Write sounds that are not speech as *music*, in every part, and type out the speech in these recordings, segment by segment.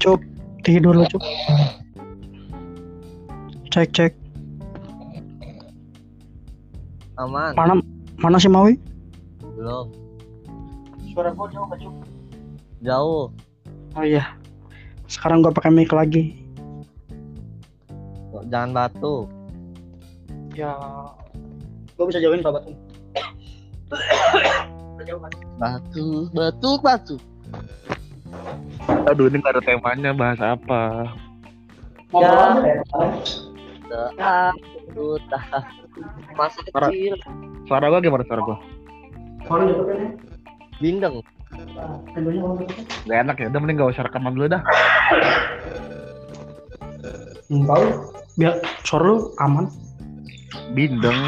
Cup, tidur lu, Cup. Cek, cek. Aman. Mana mana si Mawi? Belum. Suara gua jauh, Cup. Jauh. Oh iya. Sekarang gua pakai mic lagi. Jangan batu. Ya. Gua bisa jauhin Pak Batu. *coughs* Batu, batu, batu. Aduh ini gak ada temanya bahas apa. Ya. Masa Para- kecil. Suara gua gimana suara gua? Bindeng. Gak enak ya, udah mending gak usah rekaman dulu dah. Tahu? Biar suara lu aman. Bindeng.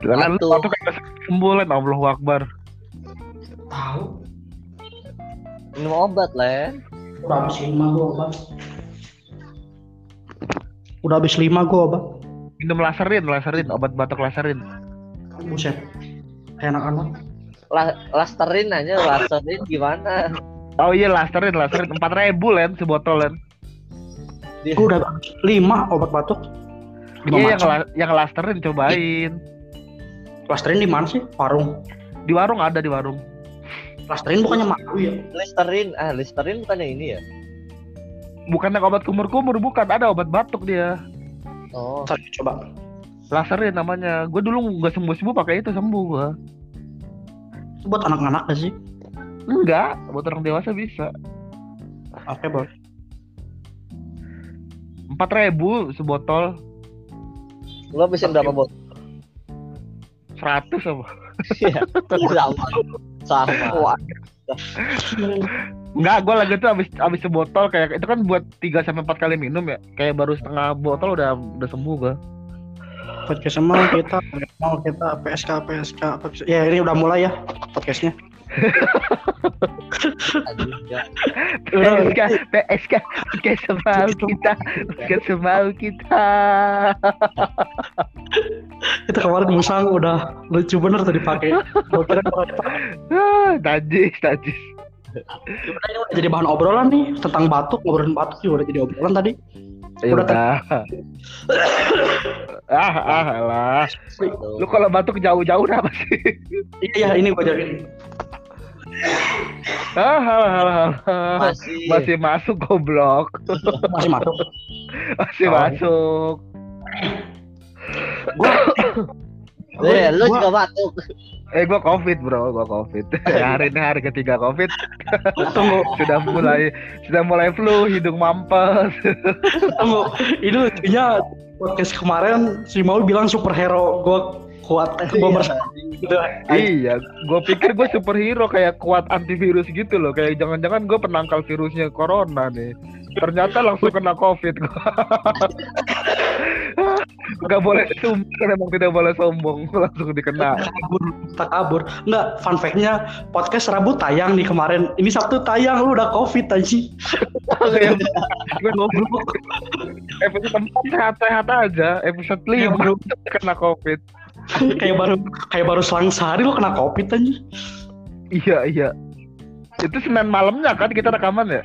Jalan lu waktu kayak sembuh Len, Allahu Akbar. Tahu. Minum obat, Len. Udah habis lima gua, Bang. Udah habis lima gua, Bang. Minum laserin, laserin, obat batuk laserin. Buset. Kayak anak-anak. La lasterin aja, lasterin gimana? Oh iya laserin, laserin empat ribu Len sebotol Len. Dia- Gua udah lima obat batuk. Lima Iya yang macam. la- yang laserin cobain. Plasterin di mana sih? Warung. Di warung ada di warung. Plasterin bukannya madu ya? Listerin, ah Listerin bukannya ini ya? Bukan yang obat kumur-kumur, bukan ada obat batuk dia. Oh, Ntar coba. Laserin namanya. Gue dulu nggak sembuh-sembuh pakai itu sembuh gua. Itu buat anak-anak gak sih? Enggak, buat orang dewasa bisa. Oke, Bang. Empat ribu sebotol, lu habisin berapa botol? seratus apa? Iya, *laughs* sama. Enggak, gue lagi tuh abis abis sebotol kayak itu kan buat 3 sampai empat kali minum ya. Kayak baru setengah botol udah udah sembuh gua. Podcast sama kita, mau kita PSK, PSK, PSK. Ya ini udah mulai ya podcastnya. PSK, PSK, PSK semau kita, PSK semau kita. Itu kemarin musang udah lucu bener tuh dipakai. Gua kira bakal Ah, Najis, najis. Udah, ini udah jadi bahan obrolan nih tentang batuk, ngobrolin batuk juga udah jadi obrolan tadi. Ya Udah, udah. ah, ah, lah. Lu kalau batuk jauh-jauh dah sih? Iya, ini gua jadi. Ah, ah, ah, ah, ah. Masih. Masih masuk goblok. Masih matuk. Masih Oh. masuk. Gua Eh, *coughs* lu juga batuk. Eh gua covid bro, gua covid. *laughs* hari ini hari ketiga covid *laughs* tunggu, sudah mulai sudah mulai flu, hidung mampet. tunggu. Ini lucunya podcast kemarin si Mau bilang superhero gua kuat eh, gua Iya. merasa gitu. iya, gua pikir gua superhero kayak kuat antivirus gitu loh, kayak jangan-jangan gua penangkal virusnya corona nih. Ternyata langsung kena covid *laughs* gua. Gak boleh sombong, emang tidak boleh sombong, *laughs* langsung dikena. kabur tak kabur nggak fun fact-nya podcast Rabu tayang nih kemarin ini Sabtu tayang lu udah covid gue *laughs* goblok. Episode 4 sehat-sehat aja, episode 5 kena covid. kayak baru kayak baru selang sehari lu kena covid aja Iya iya. Itu Senin malamnya kan kita rekaman ya?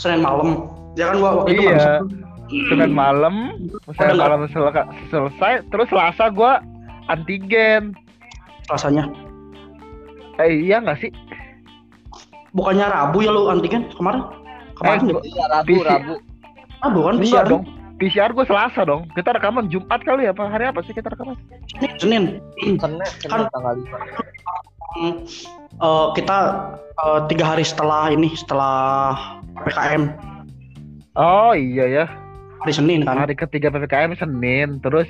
Senin malam ya kan gua waktu itu Iya. baru Senin malam, Senin malam sel- selesai, terus Selasa gua antigen. rasanya Eh iya nggak sih? bukannya Rabu ya lu antigen kemarin kemarin Eh, Iya, Rabu, Visi. Rabu. Rabu kan Enggak PCR dong. PCR gua Selasa dong. Kita rekaman Jumat kali ya? Apa hari apa sih kita rekaman? Senin Senin, Senin Kan- tanggal 5. Hmm, eh, kita eh, tiga hari setelah ini setelah PKM Oh iya ya. hari Senin kan Hari ketiga PPKM Senin, terus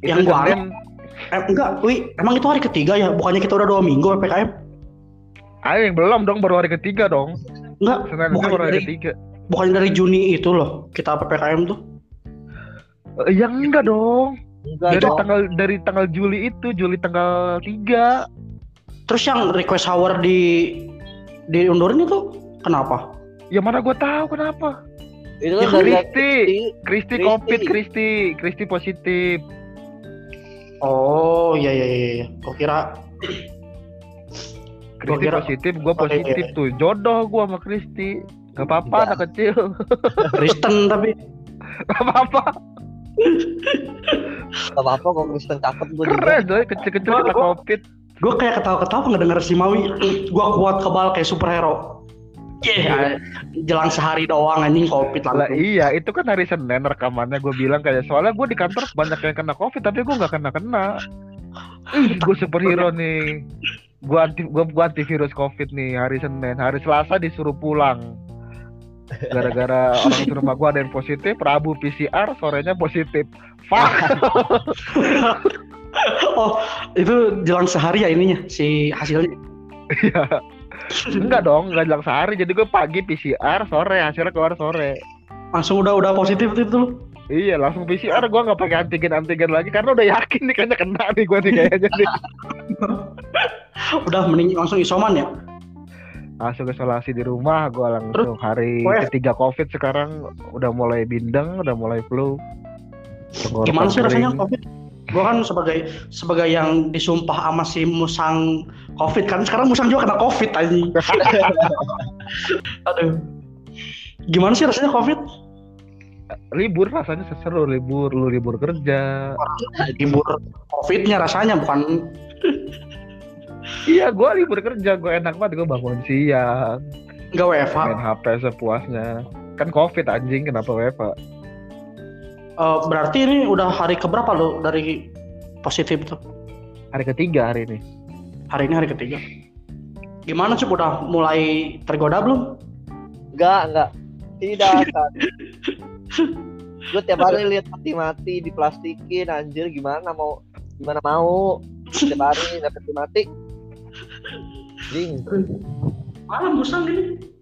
Yang gua Senin eh, enggak wi emang itu hari ketiga ya bukannya kita udah dua minggu PKM Ayo yang belum dong, baru hari ketiga dong. enggak Senin bukan baru hari dari ketiga. bukan dari Juni itu loh kita PPKM tuh Eh, Yang enggak dong. Enggak Dari dong. tanggal dari tanggal Juli itu, Juli tanggal 3. terus yang request hour di diundurin itu kenapa Ya mana gua tahu kenapa. Itu Ya, kan dari Kristi, Kristi covid, Kristi, Kristi positif. oh iya iya iya iya gua kira Kristi kira- positif, gue Oh, iya, positif iya. tuh. Jodoh gue sama Kristi. Gak apa-apa Iya. anak kecil. *laughs* Kristen tapi Gak apa-apa. Gak apa-apa kok Kristen cakep gue. Keren doi, kecil-kecil Gua- kena gua- covid. gue kayak ketawa-ketawa ngedenger si Maui gue kuat kebal kayak superhero Iya, jelang sehari doang anjing covid Lah iya, itu kan hari Senin rekamannya gue bilang kayak soalnya gue di kantor banyak yang kena covid tapi gue nggak kena kena. Ih, gue superhero nih. Gue anti gue gua antivirus covid nih hari Senin, hari Selasa disuruh pulang. Gara-gara orang di rumah gue ada yang positif, Rabu PCR, sorenya positif. Fuck. *laughs* oh, itu jelang sehari ya ininya si hasilnya. Iya. *laughs* Enggak dong, enggak jelang sehari. Jadi gue pagi PCR, sore hasilnya keluar sore. Langsung udah udah positif itu. Iya, langsung PCR gue nggak pakai antigen antigen lagi karena udah yakin nih kayaknya kena nih gue nih kayaknya nih. *laughs* Udah mending langsung isoman ya. Langsung isolasi di rumah, gue langsung hari WF. ketiga covid sekarang udah mulai bindeng, udah mulai flu. Tenggorokan Gimana sih rasanya covid? Gue kan sebagai sebagai yang disumpah sama si Musang covid kan sekarang Musang juga kena covid anjing. *laughs* Aduh. Gimana sih rasanya covid? Libur rasanya seru libur, lu libur kerja. Libur covidnya rasanya bukan Iya, gue libur kerja, gue enak banget, gue bangun siang, nggak WFH. main HP sepuasnya. Kan covid anjing, kenapa WFA? Eh, berarti ini udah hari keberapa lo dari positif tuh? Hari ketiga hari ini. Hari ini hari ketiga. Gimana sih udah mulai tergoda belum? Enggak, enggak. Tidak *laughs* akan. gue tiap hari lihat mati-mati diplastikin anjir gimana mau gimana mau tiap hari dapet mati *laughs* Ding. Mana musang ini?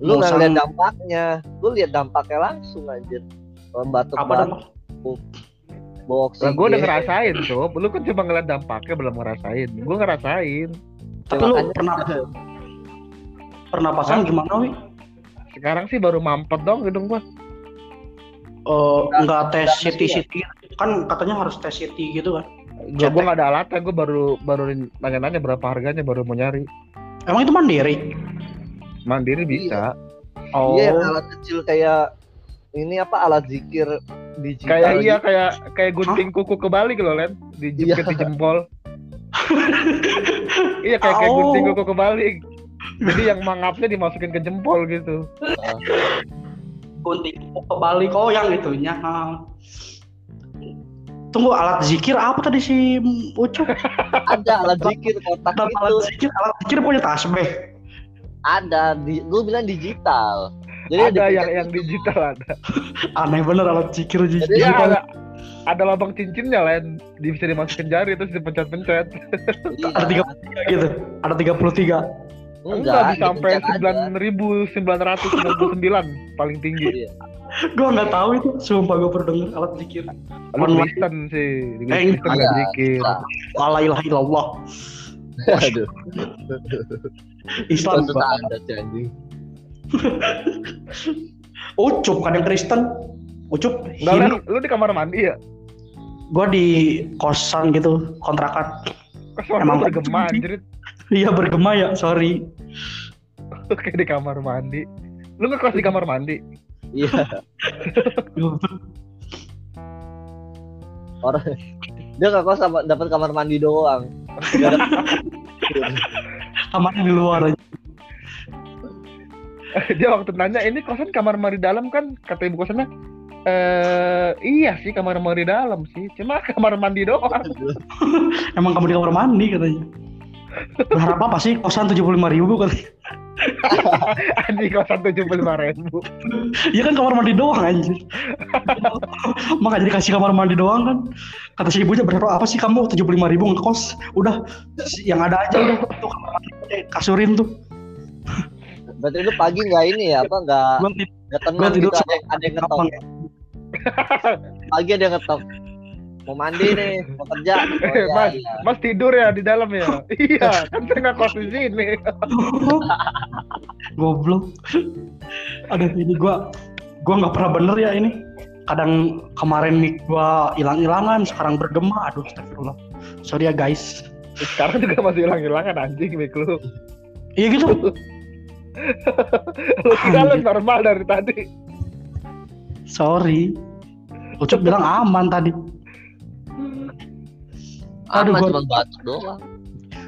Lu nggak lihat dampaknya. Lu lihat dampaknya langsung anjir. Kalau Apa dampak? bawa Lah gue udah oksigen. ngerasain tuh, lu kan cuma ngeliat dampaknya belum ngerasain. Gue ngerasain. Tapi lu pernah pernapasan gimana wi? Sekarang sih baru mampet dong hidung gua. Eh, nggak tes nggak CT mesti ya? CT kan katanya harus tes CT gitu kan? Gua, Cetek. gua gak ada alatnya, gua baru baru nanya-nanya berapa harganya baru mau nyari. Emang itu mandiri? Mandiri bisa. Oh, Iya, yang alat kecil kayak ini apa alat zikir digital. Kayak iya gitu. kayak kayak gunting kuku kebalik loh, Len. Dijepit Iya. di jempol. *laughs* iya kayak kayak gunting kuku kebalik. Jadi yang mangapnya dimasukin ke jempol gitu. gunting kebalik oh yang itunya. Ah. Tunggu alat zikir apa tadi si Ucup? Ada alat zikir kotak Ada gitu. alat zikir, alat zikir punya tasbih. Ada di lu bilang digital. Jadi ada dipencet yang yang digital ada. *laughs* Aneh bener alat zikir Jadi zikir. Iya Digital. ada ada lubang cincinnya. Di- Bisa dimasukin jari terus dipencet-pencet. Iya. Ada tiga gitu. Ada 33. Enggak, bisa sampai sembilan ribu sembilan ratus sembilan puluh sembilan paling tinggi. Iya. Gue nggak tahu itu. Sumpah gue pernah denger alat zikir. Lu Online. Kristen sih, di Eh, Kristen ada. zikir. La ilaha illallah. *laughs* Aduh. *laughs* Islam. Itu ada anjing. Ucup kan yang Kristen. Ucup Hindu. lu di kamar mandi ya? Gue di kosan gitu kontrakan. Kok suara Emang bergema anjir? *laughs* Iya bergema ya, sorry. Kayak di kamar mandi. Lu ngekos di kamar mandi? Iya. *laughs* Orang dia nggak kos sama- dapat kamar mandi doang. *laughs* Kamarnya di luar aja. *laughs* Dia waktu nanya, ini kosan kamar mandi dalam kan? Kata ibu kosannya, eh iya sih kamar mandi dalam sih. Cuma *laughs* kamar mandi doang. Emang kamu di kamar mandi katanya. Berharap apa sih kosan 75 ribu katanya. *laughs* Di kosan tujuh puluh lima ribu. Iya kan kamar mandi doang anjir. Maka jadi kasih kamar mandi doang kan. Kata si ibunya berharap apa sih kamu 75 ribu ngekos. Udah yang ada aja udah tuh kamar mandi kasurin tuh. Berarti lu pagi nggak ini ya apa nggak nggak tenang Gua tidur gitu ada yang ada yang ngetok. *laughs* Pagi ada yang ngetok. Mau mandi nih, mau kerja. *laughs* Oh, iya, Mas, iya. Mas tidur ya di dalam ya? *laughs* iya, kan saya nggak kos di sini. *laughs* Goblok. Aduh ini gua gua nggak pernah bener ya ini. Kadang kemarin mic gua hilang-hilangan, sekarang bergema. Aduh, astagfirullah. Sorry ya guys. Sekarang juga masih hilang-hilangan anjing mic lu. Iya gitu. Lu kira lu normal dari tadi. Sorry. Ucup bilang aman tadi. Aduh, gua- cuma batuk doang.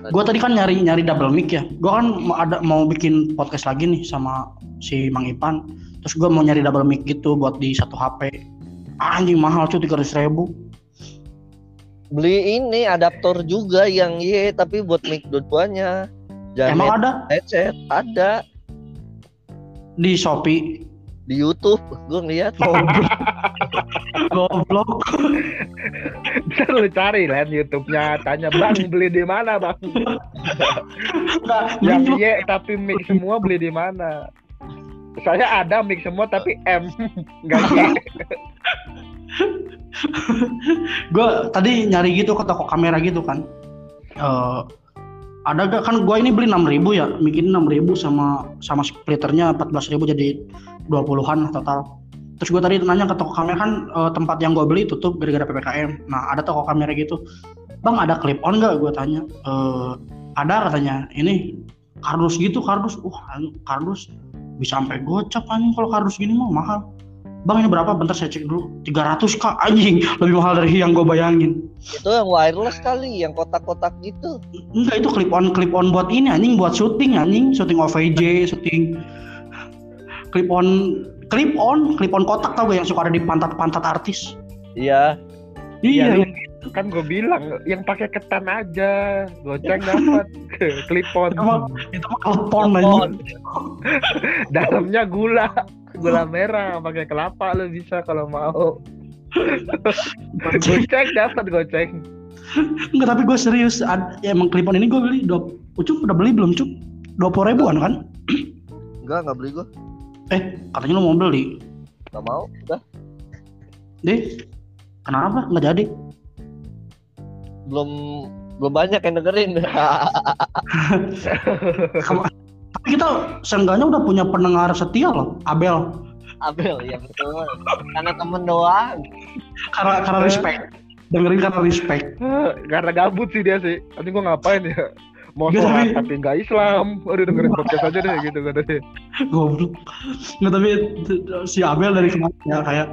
Gue tadi kan nyari nyari double mic ya. Gue kan mau ada mau bikin podcast lagi nih sama si Mang Ipan. Terus gue mau nyari double mic gitu buat di satu HP. Anjing mahal cuy tiga ribu. Beli ini adaptor juga yang ye tapi buat mic dua-duanya. Emang ada headset ada di Shopee. di YouTube gue ngeliat Goblok. *laughs* Goblok. Bisa lu cari lah YouTube-nya, tanya Bang beli di mana Bang? Nggak, Yang Y tapi mic semua beli di mana? Saya ada mic semua tapi M *laughs* enggak Y. gue tadi nyari gitu ke toko kamera gitu kan Eh ada gak kan gue ini beli 6000 ya bikin 6000 sama sama splitternya 14000 jadi 20-an lah total terus gue tadi nanya ke toko kamera kan eh, tempat yang gue beli tutup gara-gara ppkm nah ada toko kamera gitu bang ada clip on nggak gue tanya "Eh, ada katanya ini kardus gitu kardus anjing, kardus bisa sampai gocap anjing kalau kardus gini mah mahal Bang ini berapa? Bentar saya cek dulu. 300 kak anjing. Lebih mahal dari yang gue bayangin. itu yang wireless kali yang kotak-kotak gitu Enggak itu clip on clip on buat ini anjing buat syuting anjing, syuting OVJ, syuting clip on clip on clip on kotak tau gak yang suka ada di pantat-pantat artis. iya Iya, Ya, kan gue bilang yang pakai ketan aja, goceng dapat *laughs* klipon. Emang- itu mah Telepon. anjing. *laughs* Dalamnya gula, gula merah pakai kelapa lu bisa kalau mau. *laughs* goceng dapat goceng. Enggak tapi gue serius. Ad, ya, emang clip on ini gue beli. Dua, Ucup udah beli belum cup? 20 ribuan kan? enggak enggak beli gue Eh katanya lu mau beli. enggak mau udah Deh kenapa? Nggak jadi. belum belum banyak yang dengerin *laughs* Kamu- Tapi kita seenggaknya udah punya pendengar setia loh, Abel. Abel ya betul karena temen doang Karena karena respect. Dengerin karena respect. *laughs* Karena gabut sih dia sih. Nanti gue ngapain ya? Mau Nggak, sholat tapi- tapi nggak Islam. Udah dengerin podcast aja deh gitu katanya. Goblok. Nggak tapi si Abel dari kemarin ya kayak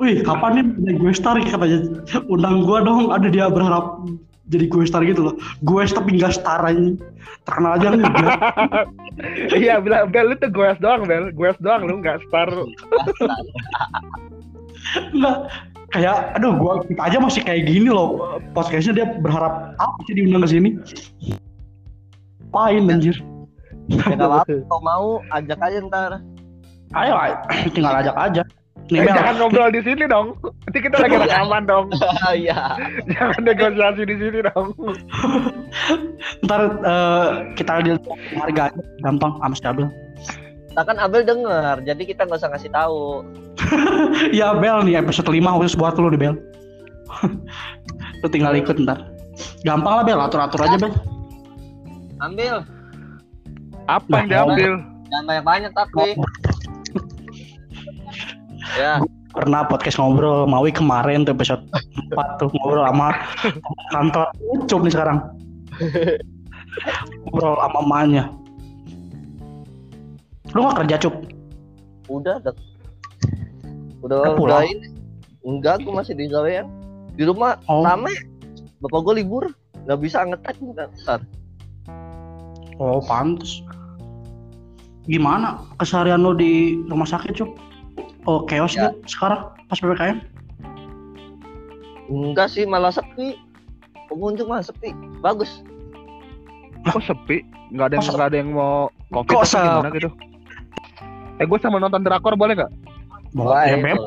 Wih, kapan nih jadi gue star katanya undang gue dong. Ada dia berharap jadi gue star gitu loh. Gue tapi nggak star aja. Terkenal aja enggak. *laughs* Iya bilang Bel lu tuh goes doang Bel, goes doang lu nggak star. *laughs* Enggak. Kayak aduh gua kita aja masih kayak gini loh. Podcastnya dia berharap apa sih diundang ke sini? Pain anjir. ya nggak apa kalau mau ajak aja ntar Ayo, ayo. *clears throat* tinggal ajak aja. Eh, Nih Bel, jangan ngobrol di sini dong. Nanti kita lagi *laughs* rekaman dong. iya *laughs* Jangan negosiasi di sini dong. *laughs* ntar eh, kita deal harga aja gampang sama si Abel. nah kan Abel denger jadi kita nggak usah ngasih tahu Ya Bel nih episode 5 khusus buat lu nih Bel. lu tinggal ikut ntar. Gampang lah Bel, atur-atur aja Bel. Ambil Apa yang diambil? jangan banyak banyak tapi ya Pernah podcast ngobrol Maui kemarin tuh episode 4 tuh ngobrol sama kantor Ucup nih sekarang. ngobrol sama emaknya. Lu gak kerja Cup? udah udah udah Udah udah pulang? ini enggak gue masih di gawean di rumah Oh. rame bapak gue libur nggak bisa ngetek ntar Oh pantes. Gimana keseharian lu di rumah sakit Cup? Oh chaos Ya. gak sekarang pas PPKM? enggak sih malah sepi pengunjung malah sepi bagus Kok sepi? Nggak ada yang nggak ada yang mau kopi Kok atau gimana gitu? Eh gue sama nonton drakor boleh nggak? Boleh, ya, Beb.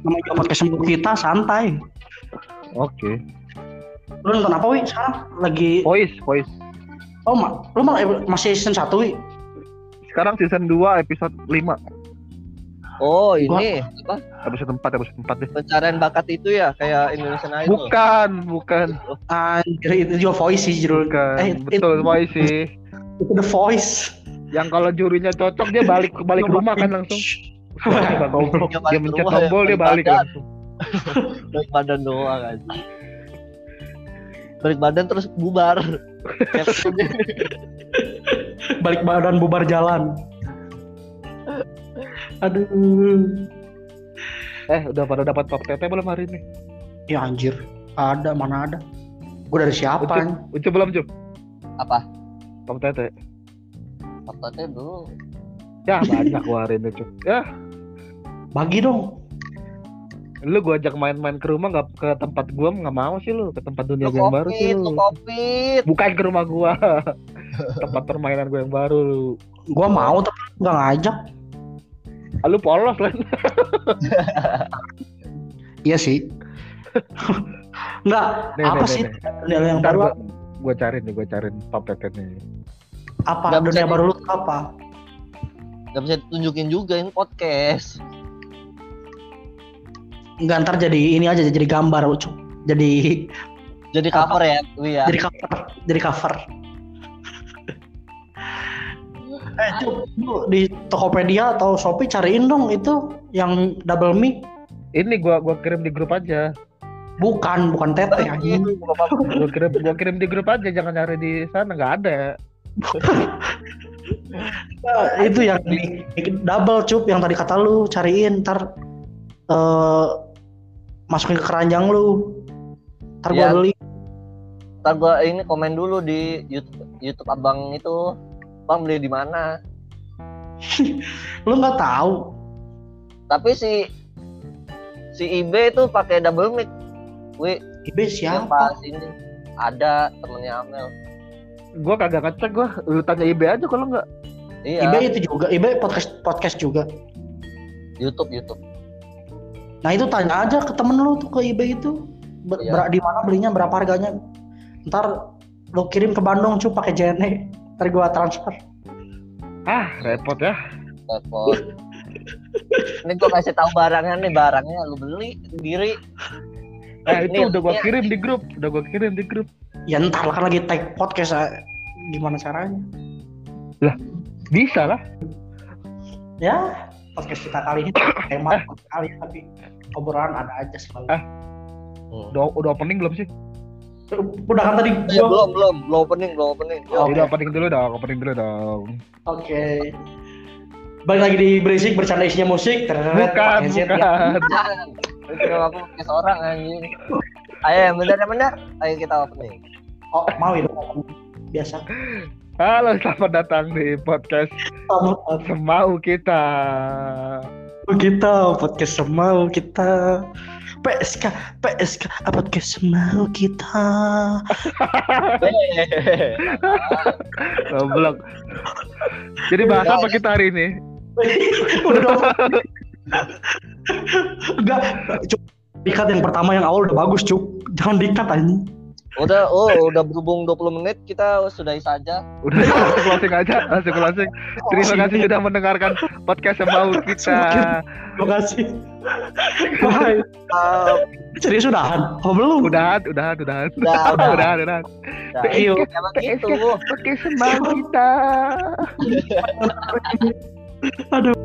Namanya podcast kita santai. Oke. Lu nonton apa Wi sekarang? Lagi Voice, voice. Oh, ma lu ma- eh, masih season 1 Wi? Sekarang season 2 episode 5 oh ini. Apa? Episode 4 episode 4 deh. Pencarian bakat itu ya kayak Indonesian Idol. Bukan, bukan. Anjir, itu juga voice sih judul. Bukan, Eh, betul voice sih. Itu the voice. Yang kalau jurinya cocok dia balik balik ke rumah kan langsung. Dia mencet rumah ya, tombol dia balik langsung baik badan doang kan balik badan terus bubar. *laughs* Balik badan bubar jalan. Aduh. Eh, udah pada dapat pop tete belum hari ini? Ya anjir. Ada mana ada. Gue dari siapa? Ucup belum, Cup? apa Pop tete. Faktornya dulu Ya, banyak gua hari ini, Cup. Ya, Bagi dong. Lu gua ajak main-main ke rumah nggak ke tempat gua nggak mau sih lu, ke tempat dunia lu gua yang baru sih lu lu. covid Bukan ke rumah gua. *laughs* tempat permainan gua yang baru lu. Gue mau tapi nggak ngajak. Ah, lu polos lah. *laughs* Iya sih. *laughs* Nggak. Nih, apa nih, sih nih, yang Ntar baru? gua, gua cari nih, gua cariin pop tete nih. Apa Nggak bisa dunia baru lu apa? nggak bisa ditunjukin juga ini podcast Nggak ntar jadi ini aja jadi gambar Ucup. Jadi jadi cover ya Wi ya jadi cover jadi cover. eh Cup, lu di Tokopedia atau Shopee cariin dong itu yang double mic. Ini gua gua kirim di grup aja. Bukan, bukan tete anjing. *laughs* Gua kirim gua kirim di grup aja, jangan nyari di sana nggak ada. *laughs* Itu yang di double cup yang tadi kata lu cariin ntar eh masukin ke keranjang lu. Ntar gua Iya. beli. ntar gua ini komen dulu di YouTube YouTube abang itu bang beli di mana *laughs* Lu nggak tahu. tapi si si IB itu pakai double mic Wi Ibe yang siapa? pas ini ada temennya Amel Gua kagak ngecek gua. Lu tanya IB aja kalau nggak. iya Ibe itu juga. Ibe podcast podcast juga. YouTube YouTube Nah itu tanya aja ke temen lu tuh ke eBay itu Ber- Iya. ber- di mana belinya berapa harganya. Ntar lu kirim ke Bandung cu pakai JNE. Ntar gua transfer. Ah, repot ya. telepon ini gua kasih tahu barangnya nih barangnya lu beli sendiri Eh itu Nih, udah gua iya. kirim di grup, udah gua kirim di grup. Ya ntar lah kan lagi tag podcast ah. gimana caranya? Bisa lah. Ya podcast kita kali ini *coughs* tema kali tapi obrolan ada aja selalu. Ah. Udah udah opening belum sih? Udah kan tadi Eh, gua. belum belum belum opening belum opening Oh. Oke. Udah opening dulu dong, opening dulu dong. Oke. Balik lagi di berisik bercanda isinya musik. Tereret, Bukan, ya. bukan. *laughs* Lu kira aku pakai seorang anjing ayo yang benar ayo kita opening Oh mau itu biasa. Halo, selamat datang di podcast Selamat Semau kita. kita podcast semau kita. PSK PSK podcast semau kita. *laughs* Goblok. Jadi bahas apa kita hari ini? *laughs* udah dong. Enggak cuk. Dikat yang pertama yang awal udah bagus cuk. Jangan dikat anjing udah oh udah berhubung 20 menit kita sudahi saja Udah langsung closing aja, langsung closing. Terima kasih sudah mendengarkan podcast Semau kita. terima kasih Bye. Uh, serius udahan oh belum Udahan, udahan, udahan. udah *laughs* udah Udahan, udahan. udah. Ayo. Podcast Semau kita. aduh